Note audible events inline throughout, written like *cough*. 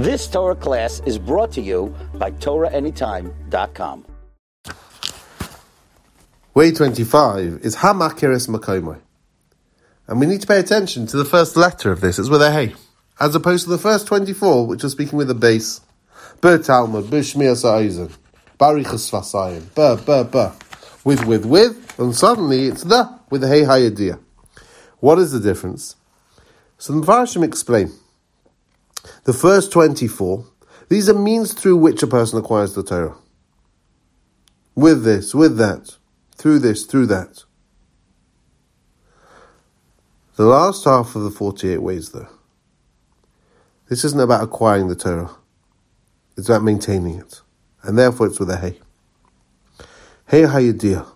This Torah class is brought to you by TorahAnytime.com. Way 25 is Hamakiris Makomoi. And we need to pay attention to the first letter of this. It's with a hey. As opposed to the first 24, which are speaking with a beis. Ber Talmud, Ber Shmiya Sa'izan, Barichas Vasayim, Ber, Ber, Ber. With, with, with, and suddenly it's the, with the hey hayadiyah. What is the difference? So the Meforshim explain. The first 24, these are means through which a person acquires the Torah. With this, with that, through this, through that. The last half of the 48 ways, though, this isn't about acquiring the Torah. It's about maintaining it. And therefore it's with a hey. Hey Hayadir.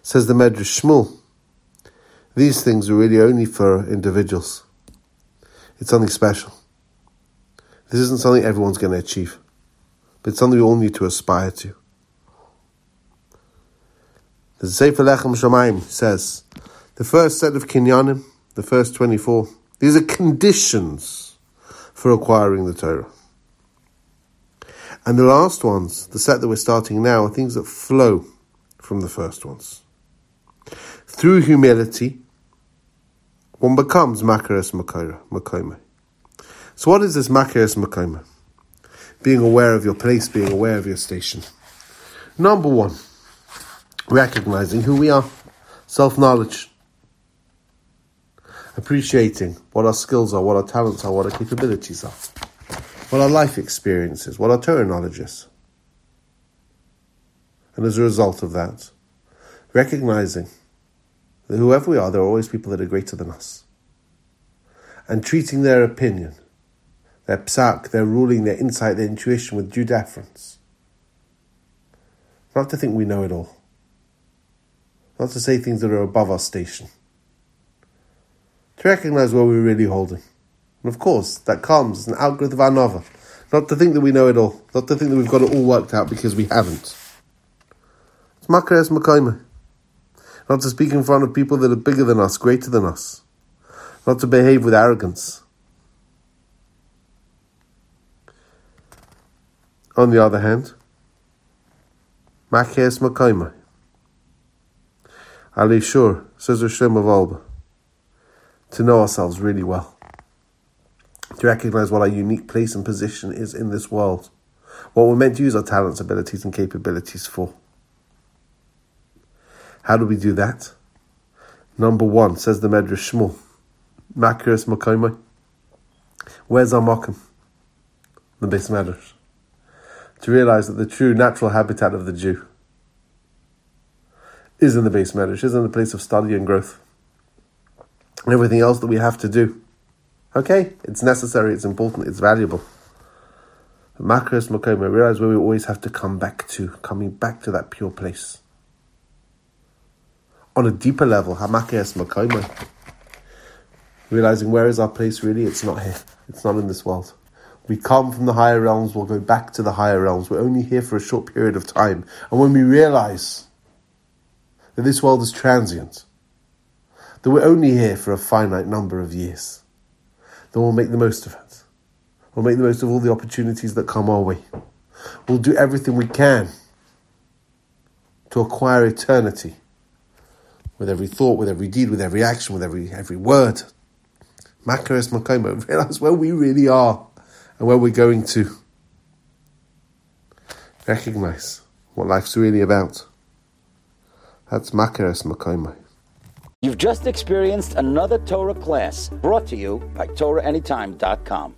Says the Medrash Shmuel. These things are really only for individuals. It's something special. This isn't something everyone's going to achieve, but it's something we all need to aspire to. The Sefer Lechem Shamayim says the first set of kinyanim, the first 24, these are conditions for acquiring the Torah. And the last ones, the set that we're starting now, are things that flow from the first ones. Through humility, one becomes Makaris Makoma. So what is this Makaris Makoma? Being aware of your place, being aware of your station. Number one, recognizing who we are, self knowledge, appreciating what our skills are, what our talents are, what our capabilities are, what our life experiences, what our Torah knowledge is. And as a result of that, recognizing whoever we are, there are always people that are greater than us. And treating their opinion, their psak, their ruling, their insight, their intuition with due deference. Not to think we know it all. Not to say things that are above our station. To recognize where we're really holding. And of course, that comes as an outgrowth of our nova. Not to think that we know it all. Not to think that we've got it all worked out because we haven't. It's makares makaima. Not to speak in front of people that are bigger than us, greater than us. Not to behave with arrogance. On the other hand, makares makaima. Alei Shur, says HaRav Wolbe, to know ourselves really well to recognize what our unique place and position is in this world, what we're meant to use our talents, abilities, and capabilities for. How do we do that? Number one, says the Medrash Shmuel, Makiris Makoimai. Where's our Mokum? The beis Medrash. To realize that the true natural habitat of the Jew is in the beis Medrash, is in the place of study and growth. And everything else that we have to do Okay, it's necessary, it's important, it's valuable. Makras Makoma, realize where we always have to come back to, coming back to that pure place. On a deeper level, Hamakras Makoma, realizing where is our place really? It's not here, it's not in this world. We come from the higher realms, we'll go back to the higher realms. We're only here for a short period of time. And when we realize that this world is transient, that we're only here for a finite number of years then we'll make the most of it. We'll make the most of all the opportunities that come our way. We'll do everything we can to acquire eternity with every thought, with every deed, with every action, with every every word. Makaris Makoma, *laughs* realize where we really are and where we're going to. Recognize what life's really about. That's Makaris Makoma. You've just experienced another Torah class brought to you by TorahAnytime.com.